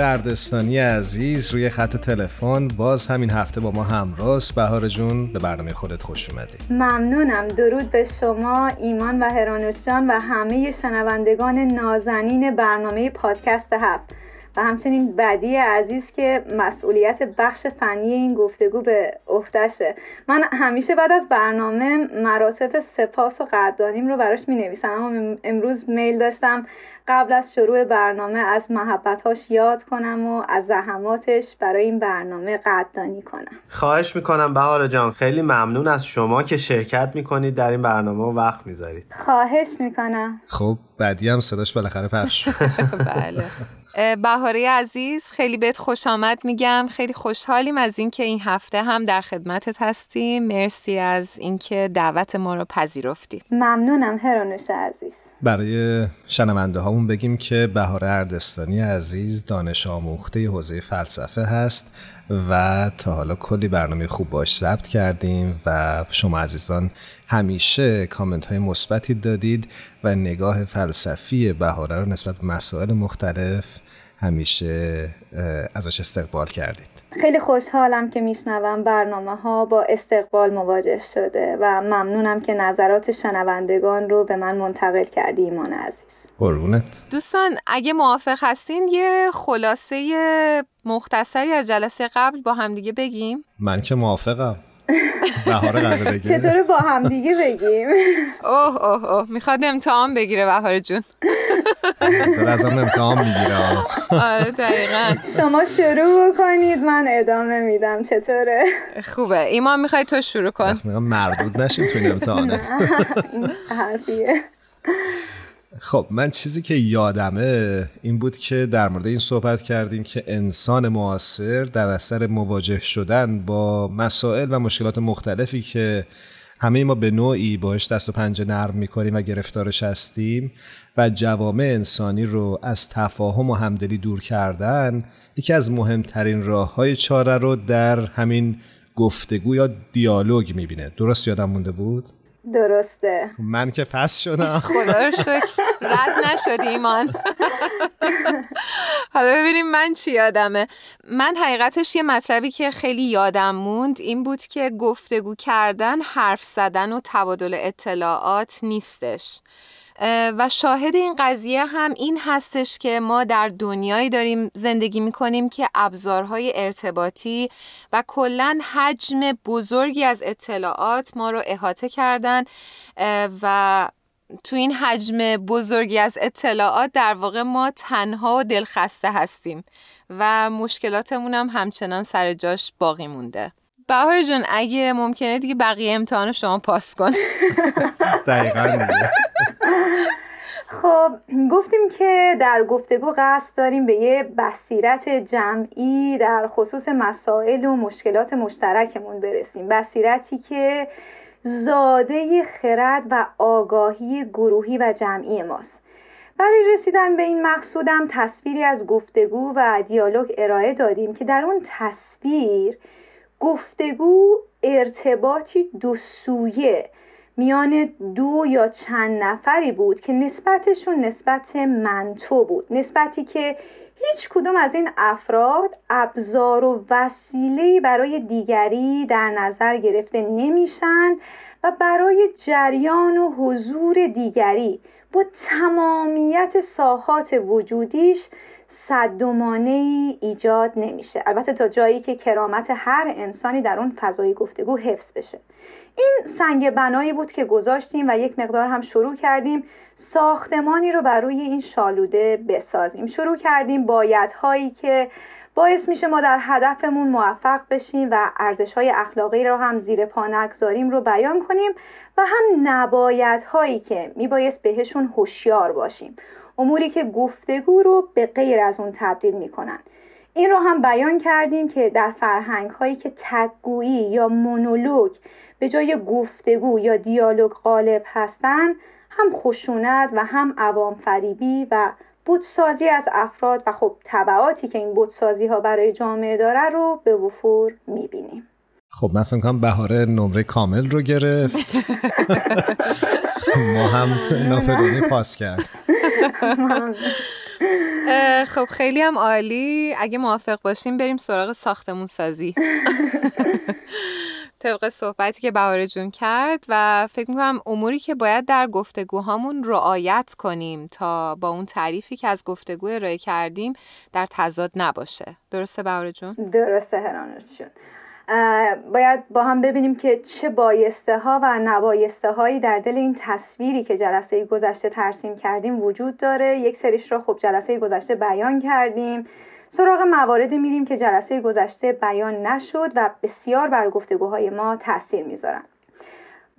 اردستانی عزیز روی خط تلفن. باز همین هفته با ما همراست. بهار جون به برنامه خودت خوش اومدی. ممنونم. درود به شما ایمان و هرانوش جان و همه شنوندگان نازنین برنامه پادکست هفت. و همچنین بدی عزیز که مسئولیت بخش فنی این گفتگو به عهدهشه. من همیشه بعد از برنامه مراتب سپاس و قدردانیم رو براش می نویسم اما امروز میل داشتم قبل از شروع برنامه از محبتهاش یاد کنم و از زحماتش برای این برنامه قدردانی کنم. خواهش می‌کنم بهار جان. خیلی ممنون از شما که شرکت می‌کنید در این برنامه و وقت می‌ذارید. خواهش می‌کنم. خب بعدی هم صداش بالاخره پخش بله. بهاره عزیز خیلی بهت خوش آمد میگم. خیلی خوشحالیم از اینکه این هفته هم در خدمتت هستیم. مرسی از اینکه دعوت ما رو پذیرفتی. ممنونم هرانوش عزیز. برای شنونده هامون بگیم که بهار اردستانی عزیز دانش آموخته حوزه فلسفه هست. و تا حالا کلی برنامه خوب باش ثبت کردیم و شما عزیزان همیشه کامنت های مثبتی دادید و نگاه فلسفی بهاره رو نسبت به مسائل مختلف همیشه ازش استقبال کردید. خیلی خوشحالم که میشنوم برنامه ها با استقبال مواجه شده و ممنونم که نظرات شنوندگان رو به من منتقل کردی ایمان عزیز. قربونت. دوستان اگه موافق هستین یه خلاصه مختصری از جلسه قبل با همدیگه بگیم. من که موافقم. بهار قراره بگه چطور با هم دیگه بگیم؟ اوه اوه اوه. می‌خواد امتحان بگیره بهار جون. داره ازم امتحان می‌گیره. آره دقیقا. شما شروع بکنید من ادامه میدم. چطوره؟ خوبه. ایمان می‌خوای تو شروع کن. مردود نشیم تو این امتحانه. حرفیه. خب من چیزی که یادمه این بود که در مورد این صحبت کردیم که انسان معاصر در اثر مواجه شدن با مسائل و مشکلات مختلفی که همه ما به نوعی باش دست و پنجه نرم می‌کنیم و گرفتارش هستیم و جوامع انسانی رو از تفاهم و همدلی دور کردن یکی از مهمترین راه های چاره رو در همین گفتگو یا دیالوگ می‌بینه درست یادم مونده بود؟ درسته. من که پس شدم. خدا رو شکر. رد نشد ایمان. حالا ببینیم من چی یادمه. من حقیقتش یه مطلبی که خیلی یادم موند این بود که گفتگو کردن حرف زدن و تبادل اطلاعات نیستش. و شاهد این قضیه هم این هستش که ما در دنیایی داریم زندگی می کنیم که ابزارهای ارتباطی و کلا حجم بزرگی از اطلاعات ما رو احاطه کردن و تو این حجم بزرگی از اطلاعات در واقع ما تنها و دلخسته هستیم و مشکلاتمون هم همچنان سر جاش باقی مونده. بهار جون اگه ممکنه دیگه بقیه امتحان شما پاس کن. دقیقا خب گفتیم که در گفتگو قصد داریم به یه بصیرت جمعی در خصوص مسائل و مشکلات مشترکمون برسیم. بصیرتی که زاده خرد و آگاهی گروهی و جمعی ماست. برای رسیدن به این مقصودم تصویری از گفتگو و دیالوگ ارائه دادیم که در اون تصویر گفتگو ارتباطی دو سویه میان دو یا چند نفری بود که نسبتشون نسبت منتو بود. نسبتی که هیچ کدوم از این افراد ابزار و وسیله برای دیگری در نظر گرفته نمیشن و برای جریان و حضور دیگری. با تمامیت ساحات وجودیش صدومانه ای ایجاد نمیشه. البته تا جایی که کرامت هر انسانی در اون فضای گفتگو حفظ بشه. این سنگ بنایی بود که گذاشتیم و یک مقدار هم شروع کردیم ساختمانی رو بر روی این شالوده بسازیم. شروع کردیم بایدهایی که باعث میشه ما در هدفمون موفق بشیم و ارزش های اخلاقی رو هم زیر پا نگذاریم رو بیان کنیم و هم نبایدهایی که میبایست بهشون هوشیار باشیم. اموری که گفتگو رو به غیر از اون تبدیل می‌کنن. این رو هم بیان کردیم که در فرهنگ هایی که تگویی یا مونولوگ به جای گفتگو یا دیالوگ غالب هستن هم خشونت و هم عوام فریبی و بودسازی از افراد و خب طبعاتی که این بودسازی ها برای جامعه داره رو به وفور می‌بینیم. خب من فکر کنم بهاره نمره کامل رو گرفت. ما هم نافرونی پاس کرد. خب خیلی هم عالی. اگه موافق باشیم بریم سراغ ساختمون سازی. طبق صحبتی که بهاره جون کرد و فکر می‌کنم اموری که باید در گفتگوهامون رعایت کنیم تا با اون تعریفی که از گفتگو ارائه کردیم در تضاد نباشه. درسته بهاره جون؟ درسته هرانوش جون باید با هم ببینیم که چه بایسته ها و نبایسته هایی در دل این تصویری که جلسه گذشته ترسیم کردیم وجود داره. یک سریش را خب جلسه گذشته بیان کردیم. سراغ مواردی میریم که جلسه گذشته بیان نشد و بسیار بر گفتگوهای ما تاثیر می‌ذارن.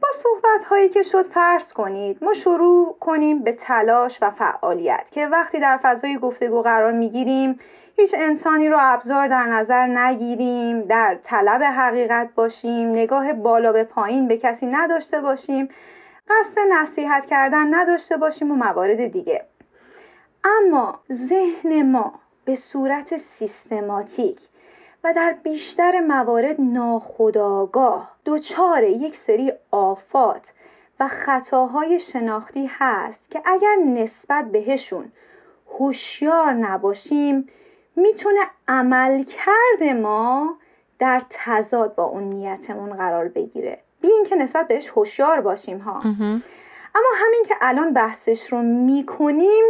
با صحبت هایی که شد فرض کنید. ما شروع کنیم به تلاش و فعالیت که وقتی در فضای گفتگو قرار می‌گیریم هیچ انسانی رو ابزار در نظر نگیریم در طلب حقیقت باشیم نگاه بالا به پایین به کسی نداشته باشیم قصد نصیحت کردن نداشته باشیم و موارد دیگه. اما ذهن ما به صورت سیستماتیک و در بیشتر موارد ناخودآگاه دچار یک سری آفات و خطاهای شناختی هست که اگر نسبت بهشون هوشیار نباشیم می‌تونه عملکرد ما در تضاد با اون نیتمون قرار بگیره. بی اینکه نسبت بهش هوشیار باشیم ها. اما همین که الان بحثش رو می‌کنیم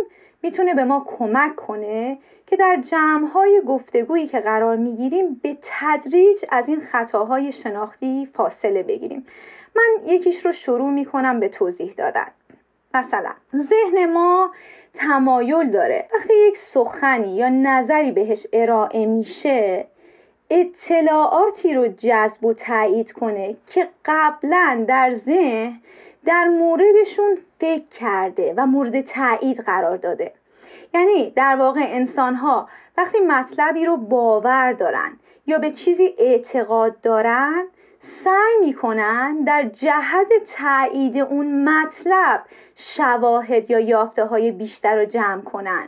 می‌تونه به ما کمک کنه که در جمعهای گفتگویی که قرار می‌گیریم به تدریج از این خطاهای شناختی فاصله بگیریم. من یکیش رو شروع می‌کنم به توضیح دادن. مثلا ذهن ما تمایل داره. وقتی یک سخنی یا نظری بهش ارائه میشه اطلاعاتی رو جذب و تایید کنه که قبلا در ذهن در موردشون فکر کرده و مورد تایید قرار داده. یعنی در واقع انسان ها وقتی مطلبی رو باور دارن یا به چیزی اعتقاد دارن سعی می‌کنن در جهت تایید اون مطلب شواهد یا یافته های بیشتر رو جمع کنن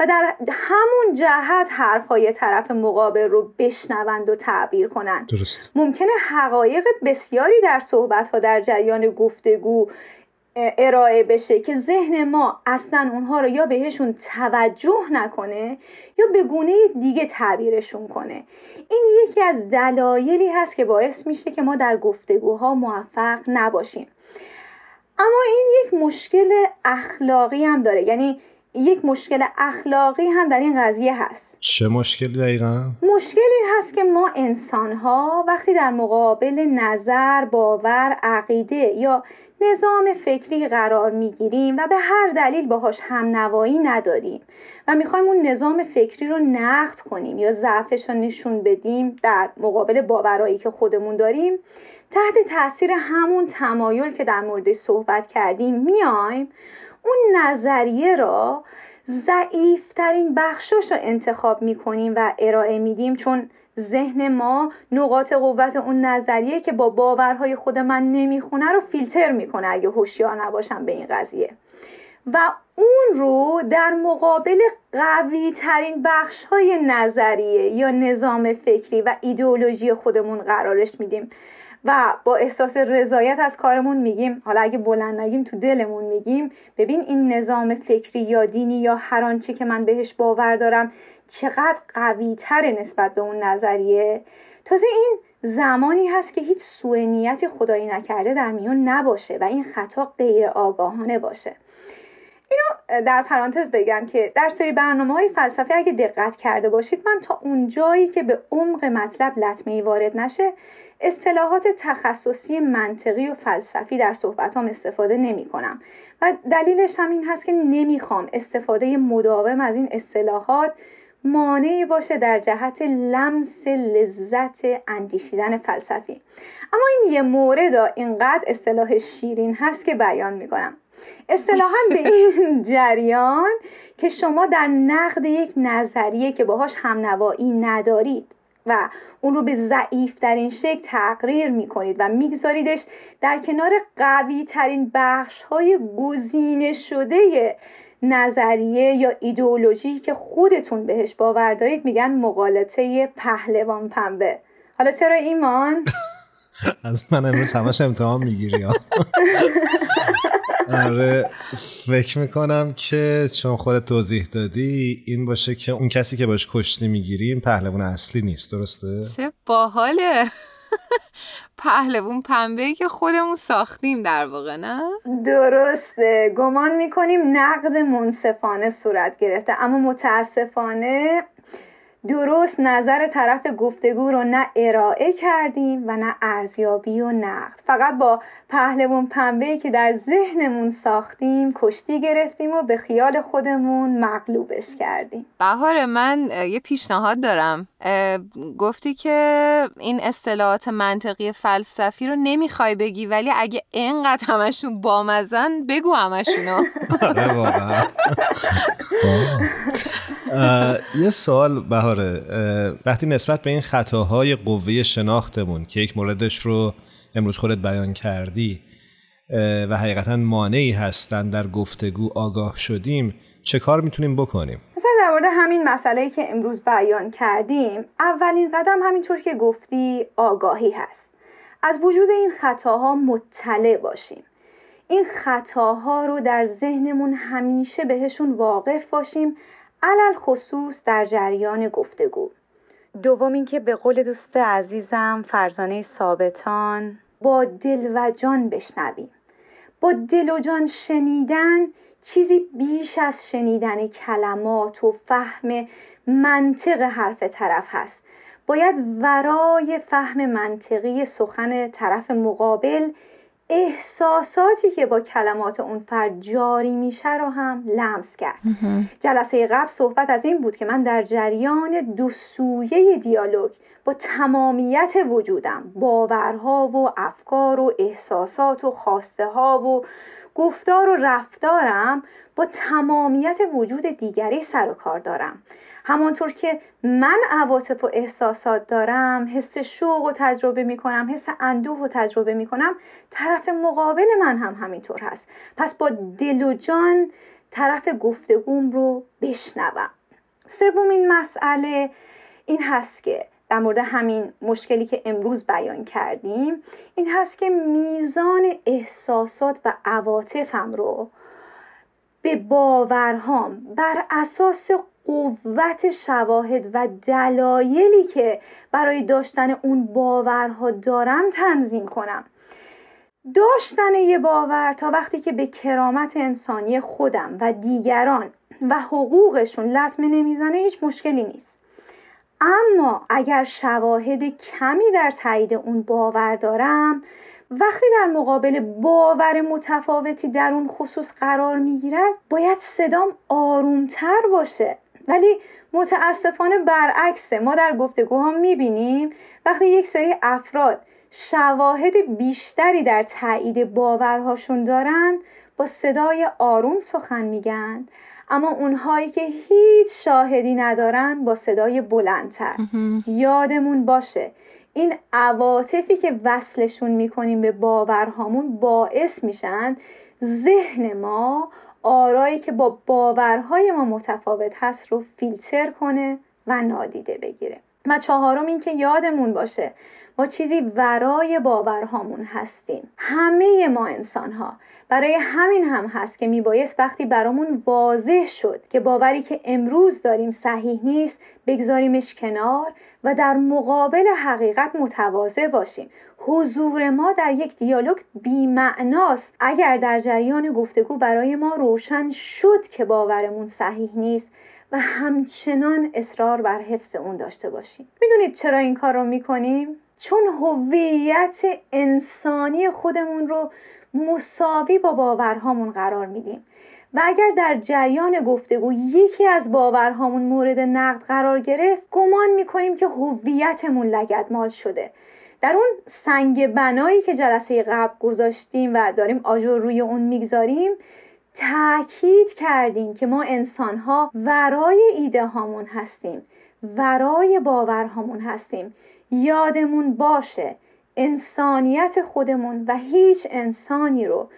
و در همون جهت حرف های طرف مقابل رو بشنوند و تعبیر کنند درست. ممکنه حقایق بسیاری در صحبت ها در جریان گفتگو ارائه بشه که ذهن ما اصلا اونها رو یا بهشون توجه نکنه یا به گونه دیگه تعبیرشون کنه. این یکی از دلایلی هست که باعث میشه که ما در گفتگوها موفق نباشیم. اما این یک مشکل اخلاقی هم داره. یعنی یک مشکل اخلاقی هم در این قضیه هست. چه مشکلی دقیقا؟ مشکل این هست که ما انسان ها وقتی در مقابل نظر، باور، عقیده یا نظام فکری قرار می‌گیریم و به هر دلیل باهاش هم نوایی نداریم و می‌خوایم اون نظام فکری رو نقد کنیم یا ضعفش رو نشون بدیم در مقابل باورایی که خودمون داریم. تحت تاثیر همون تمایل که در مورد صحبت کردیم میایم اون نظریه را ضعیفترین بخشاش رو انتخاب می‌کنیم و ارائه میدیم. چون ذهن ما نقاط قوت اون نظریه که با باورهای خود من نمی‌خونه رو فیلتر می‌کنه اگه هوشیار نباشم به این قضیه. و اون رو در مقابل قوی ترین بخش های نظریه یا نظام فکری و ایدئولوژی خودمون قرارش میدیم و با احساس رضایت از کارمون میگیم. حالا اگه بلند نگیم تو دلمون میگیم ببین این نظام فکری یا دینی یا هر آنچه که من بهش باور دارم چقدر قوی تره نسبت به اون نظریه. تازه این زمانی هست که هیچ سوء نیتی خدایی نکرده در میون نباشه و این خطا غیر آگاهانه باشه. اینو در پرانتز بگم که در سری برنامه های فلسفه اگه دقت کرده باشید من تا اون جایی که به عمق مطلب لطمه وارد نشه اصطلاحات تخصصی منطقی و فلسفی در صحبت هم استفاده نمی کنم. و دلیلش هم این هست که نمی‌خوام استفاده مداوم از این اصطلاحات مانعی باشه در جهت لمس لذت اندیشیدن فلسفی. اما این یه مورد اینقدر اصطلاح شیرین هست که بیان می‌کنم. اصطلاحا به این جریان که شما در نقد یک نظریه که باهاش همنوایی ندارید و اون رو به ضعیف ترین شکل تقریر می‌کنید و میگذاریدش در کنار قوی ترین بخش های گزینه شده نظریه یا ایدئولوژی که خودتون بهش باور دارید میگن مقالطه پهلوان پنبه حالا چرا ایمان؟ از من امروز همش امتحان می‌گیری آره فکر می‌کنم که چون خودت توضیح دادی این باشه که اون کسی که باش کشتی می‌گیریم پهلوان اصلی نیست درسته؟ چه باحاله پهلوون پنبه که خودمون ساختیم در واقع نه؟ درسته گمان می‌کنیم نقد منصفانه صورت گرفته اما متاسفانه درست نظر طرف گفتگو رو نه ارائه کردیم و نه ارزیابی و نقد. فقط با پهلوون پنبه که در ذهنمون ساختیم کشتی گرفتیم و به خیال خودمون مغلوبش کردیم. بهار من یه پیشنهاد دارم. گفتی که این اصطلاحات منطقی فلسفی رو نمی‌خوای بگی ولی اگه اینقدر همشون بامزن بگو همشونو. آره واقعا. یه سوال بهاره وقتی نسبت به این خطاهای قوه شناختمون که یک موردش رو امروز خودت بیان کردی و حقیقتا مانعی هستن در گفتگو آگاه شدیم چه کار می‌تونیم بکنیم؟ مثلا در مورد همین مسئله که امروز بیان کردیم اولین قدم همینطور که گفتی آگاهی هست از وجود این خطاها مطلع باشیم این خطاها رو در ذهنمون همیشه بهشون واقف باشیم علل خصوص در جریان گفتگو. دوم اینکه به قول دوست عزیزم فرزانه ثابتان با دل و جان بشنویم. با دل و جان شنیدن چیزی بیش از شنیدن کلمات و فهم منطق حرف طرف هست. باید ورای فهم منطقی سخن طرف مقابل احساساتی که با کلمات اون فرد جاری میشه رو هم لمس کرد. جلسه قبل صحبت از این بود که من در جریان دو سویه دیالوگ با تمامیت وجودم باورها و افکار و احساسات و خواسته ها و گفتار و رفتارم با تمامیت وجود دیگری سر و کار دارم. همانطور که من عواطف و احساسات دارم حس شوق و تجربه می کنم حس اندوه و تجربه می کنم طرف مقابل من هم همینطور هست. پس با دل و جان طرف گفتگوم رو بشنوم. سومین مسئله این هست که در مورد همین مشکلی که امروز بیان کردیم این هست که میزان احساسات و عواطفم رو به باورهام بر اساس قوت شواهد و دلایلی که برای داشتن اون باورها دارم تنظیم کنم. داشتن یه باور تا وقتی که به کرامت انسانی خودم و دیگران و حقوقشون لطمه نمی‌زنه هیچ مشکلی نیست. اما اگر شواهد کمی در تایید اون باور دارم وقتی در مقابل باور متفاوتی در اون خصوص قرار می‌گیرد باید صدام آرومتر باشه. ولی متاسفانه برعکسه. ما در گفتگوها می‌بینیم وقتی یک سری افراد شواهد بیشتری در تایید باورهاشون دارن با صدای آروم سخن میگن. اما اونهایی که هیچ شاهدی ندارن با صدای بلندتر. یادمون باشه این عواطفی که وصلشون می‌کنیم به باورهامون باعث میشن ذهن ما آرایی که با باورهای ما متفاوت هست رو فیلتر کنه و نادیده بگیره. و چهارم این که یادمون باشه ما چیزی ورای باورهامون هستیم. همه ما انسان ها برای همین هم هست که میبایست وقتی برامون واضح شد که باوری که امروز داریم صحیح نیست بگذاریمش کنار و در مقابل حقیقت متواضع باشیم. حضور ما در یک دیالوگ بیمعناست. اگر در جریان گفتگو برای ما روشن شد که باورمون صحیح نیست و همچنان اصرار بر حفظ اون داشته باشیم. می‌دونید چرا این کار رو می‌کنیم؟ چون هویت انسانی خودمون رو مساوی با باورهامون قرار میدیم. و اگر در جریان گفتگو یکی از باورهامون مورد نقد قرار گرفت گمان می‌کنیم که هویتمون لگدمال شده. در اون سنگ بنایی که جلسه قبل گذاشتیم و داریم آجر روی اون می‌گذاریم تاکید کردیم که ما انسانها ورای ایده هامون هستیم ورای باورهامون هستیم. یادمون باشه انسانیت خودمون و هیچ انسانی رو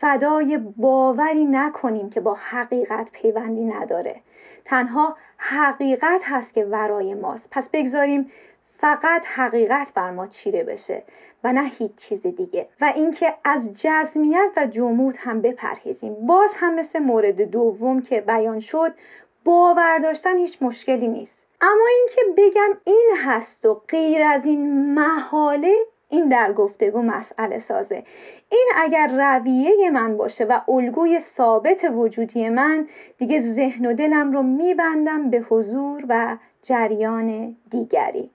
فدای باوری نکنیم که با حقیقت پیوندی نداره. تنها حقیقت هست که ورای ماست. پس بگذاریم فقط حقیقت بر ما چیره بشه و نه هیچ چیز دیگه. و اینکه از جزمیت و جمود هم بپرهیزیم. باز هم مثل مورد دوم که بیان شد باور داشتن هیچ مشکلی نیست. اما اینکه بگم این هست و غیر از این محاله این در گفتگو مسئله سازه. این اگر رویه من باشه و الگوی ثابت وجودی من دیگه ذهن و دلم رو میبندم به حضور و جریان دیگری.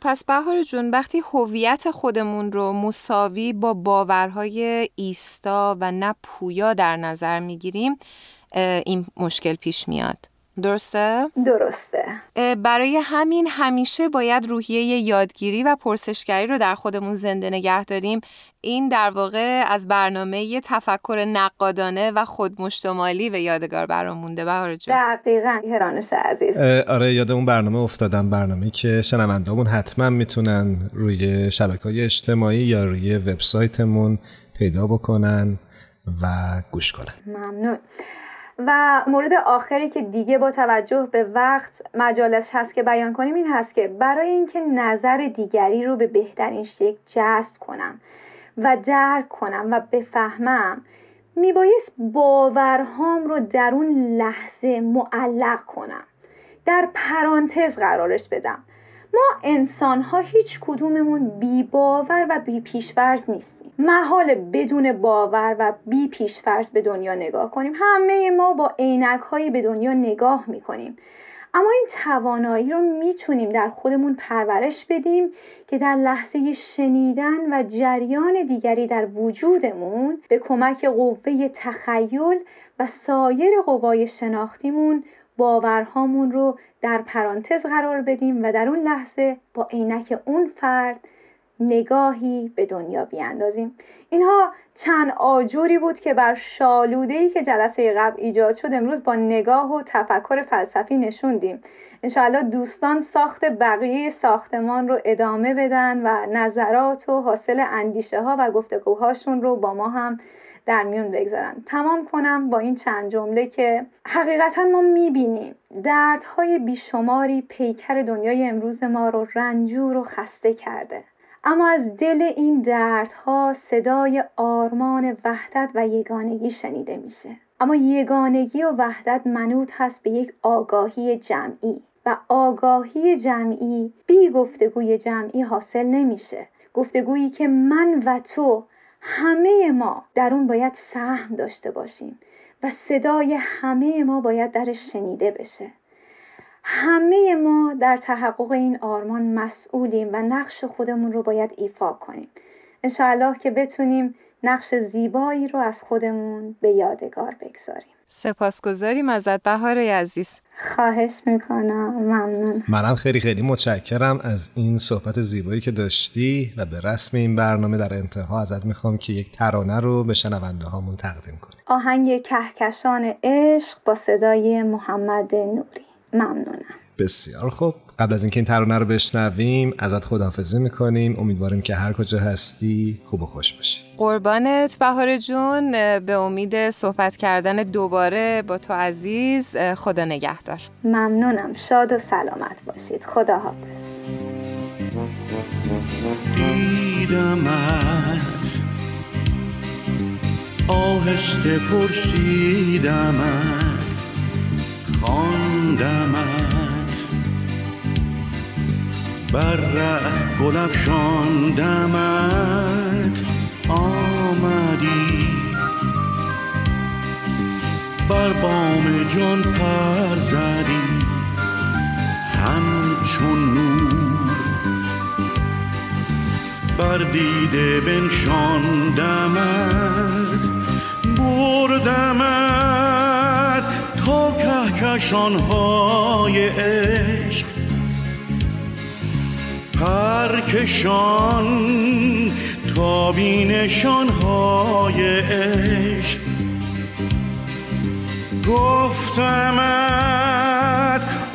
پس بهار جون وقتی هویت خودمون رو مساوی با باورهای ایستا و نه پویا در نظر می‌گیریم این مشکل پیش میاد. درسته؟ درسته. برای همین همیشه باید روحیه یادگیری و پرسشگری رو در خودمون زنده نگه داریم. این در واقع از برنامه تفکر نقادانه و خودمشتمالی به یادگار برام مونده بهار جون. دقیقا هرانش عزیز. آره یاد اون برنامه افتادم برنامه که شنوندامون حتما می‌تونن روی شبکه های اجتماعی یا روی وبسایتمون پیدا بکنن و گوش کنن. ممنون. و مورد آخری که دیگه با توجه به وقت مجالس هست که بیان کنیم این هست که برای اینکه نظر دیگری رو به بهترین شکل جذب کنم و درک کنم و بفهمم میبایست باورهام رو در اون لحظه معلق کنم. در پرانتز قرارش بدم. ما انسان ها هیچ کدوممون بی باور و بی پیشورز نیستیم. محال بدون باور و بی پیشفرض به دنیا نگاه کنیم. همه ما با عینک هایی به دنیا نگاه می‌کنیم. اما این توانایی رو می‌تونیم در خودمون پرورش بدیم که در لحظه شنیدن و جریان دیگری در وجودمون به کمک قوه تخیل و سایر قوای شناختیمون باورهامون رو در پرانتز قرار بدیم و در اون لحظه با عینک اون فرد نگاهی به دنیا بیاندازیم. اینها چند آجوری بود که بر شالوده که جلسه قبل ایجاد شد امروز با نگاه و تفکر فلسفی نشوندیم انشاءالله دوستان ساخت بقیه ساختمان رو ادامه بدن و نظرات و حاصل اندیشه ها و گفتگوهاشون رو با ما هم در میون بگذارن. تمام کنم با این چند جمله که حقیقتا ما می‌بینیم دردهای بیشماری پیکر دنیای امروز ما رو رنجور و خسته کرده. اما از دل این دردها صدای آرمان وحدت و یگانگی شنیده میشه. اما یگانگی و وحدت منوط هست به یک آگاهی جمعی و آگاهی جمعی بی گفتگوی جمعی حاصل نمیشه. گفتگویی که من و تو همه ما در اون باید سهم داشته باشیم و صدای همه ما باید درش شنیده بشه. همه ما در تحقق این آرمان مسئولیم و نقش خودمون رو باید ایفا کنیم. انشاءالله که بتونیم نقش زیبایی رو از خودمون به یادگار بگذاریم. سپاسگزاریم ازت بهار عزیز. خواهش می‌کنم ممنون. منم خیلی خیلی متشکرم از این صحبت زیبایی که داشتی و به رسم این برنامه در انتها ازت می‌خوام که یک ترانه رو به شنونده هامون تقدیم کنی آهنگ کهکشان عشق با صدای محمد نوری. ممنونم. بسیار خوب. قبل از اینکه این ترانه رو بشنویم ازت خداحافظی می‌کنیم. امیدواریم که هر کجا هستی خوب و خوش باشی. قربانت بهار جون. به امید صحبت کردن دوباره با تو عزیز خدا نگهدار. ممنونم. شاد و سلامت باشید. خدا حافظ دیدمت آهسته پرسیدمت خواندمت بر ره گل افشاندمت آمدی. بر بام جان پر زدی. همچون نور. بر دیده بنشاندمت. بردمت. تا کهکشانهای عشق پرکشان تا بینشان های عشق. گفتمت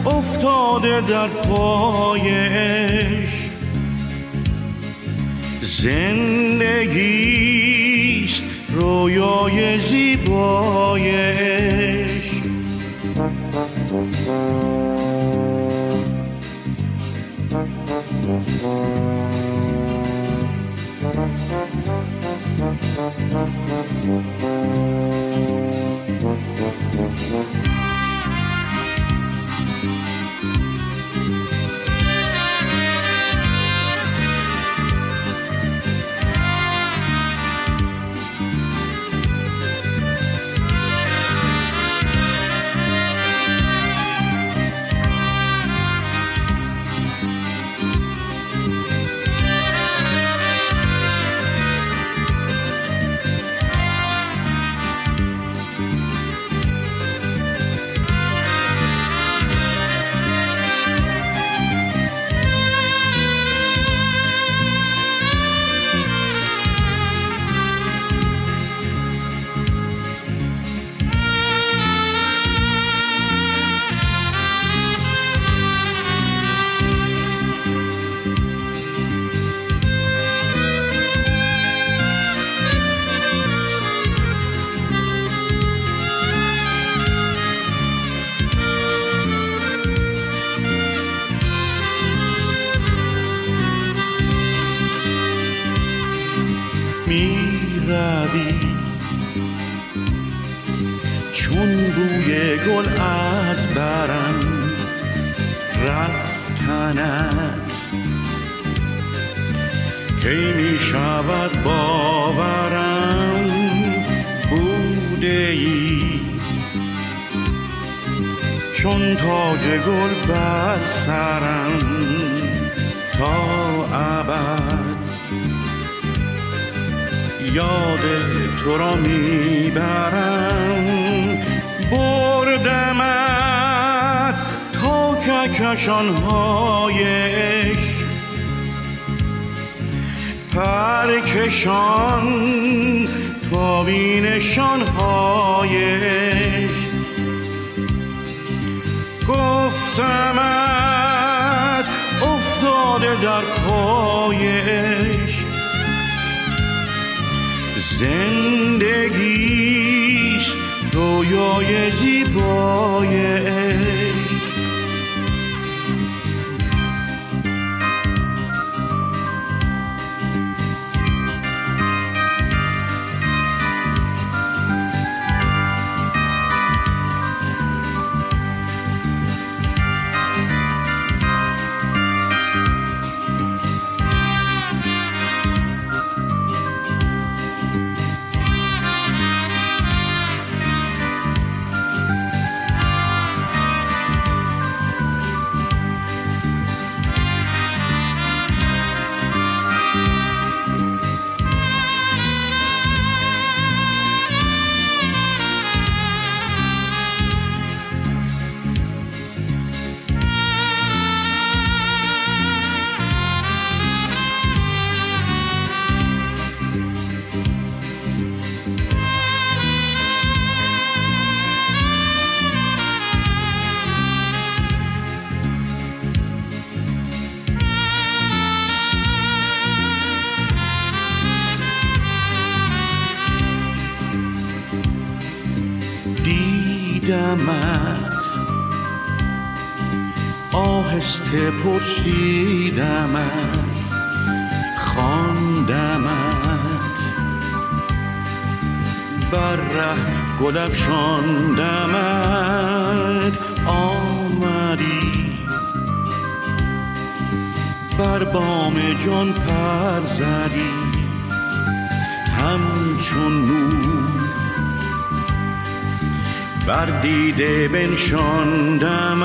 افتاد افتاده در پایش زندگیست رویای زیبایش کی می شود باورم بوده ای؟ چون تاج گل بر سرم تا ابد یاد تو را می‌برم بردمم کشانهایش پرکشان تا بینشانهایش گفتمت افتاده در پایش زندگیست رویای زیبایش آهسته پرسیدمت خواندمت. بر ره گل افشاندمت. آمدی. بر بام جان پر زدی. همچون نور. بر دیده بنشاندمت.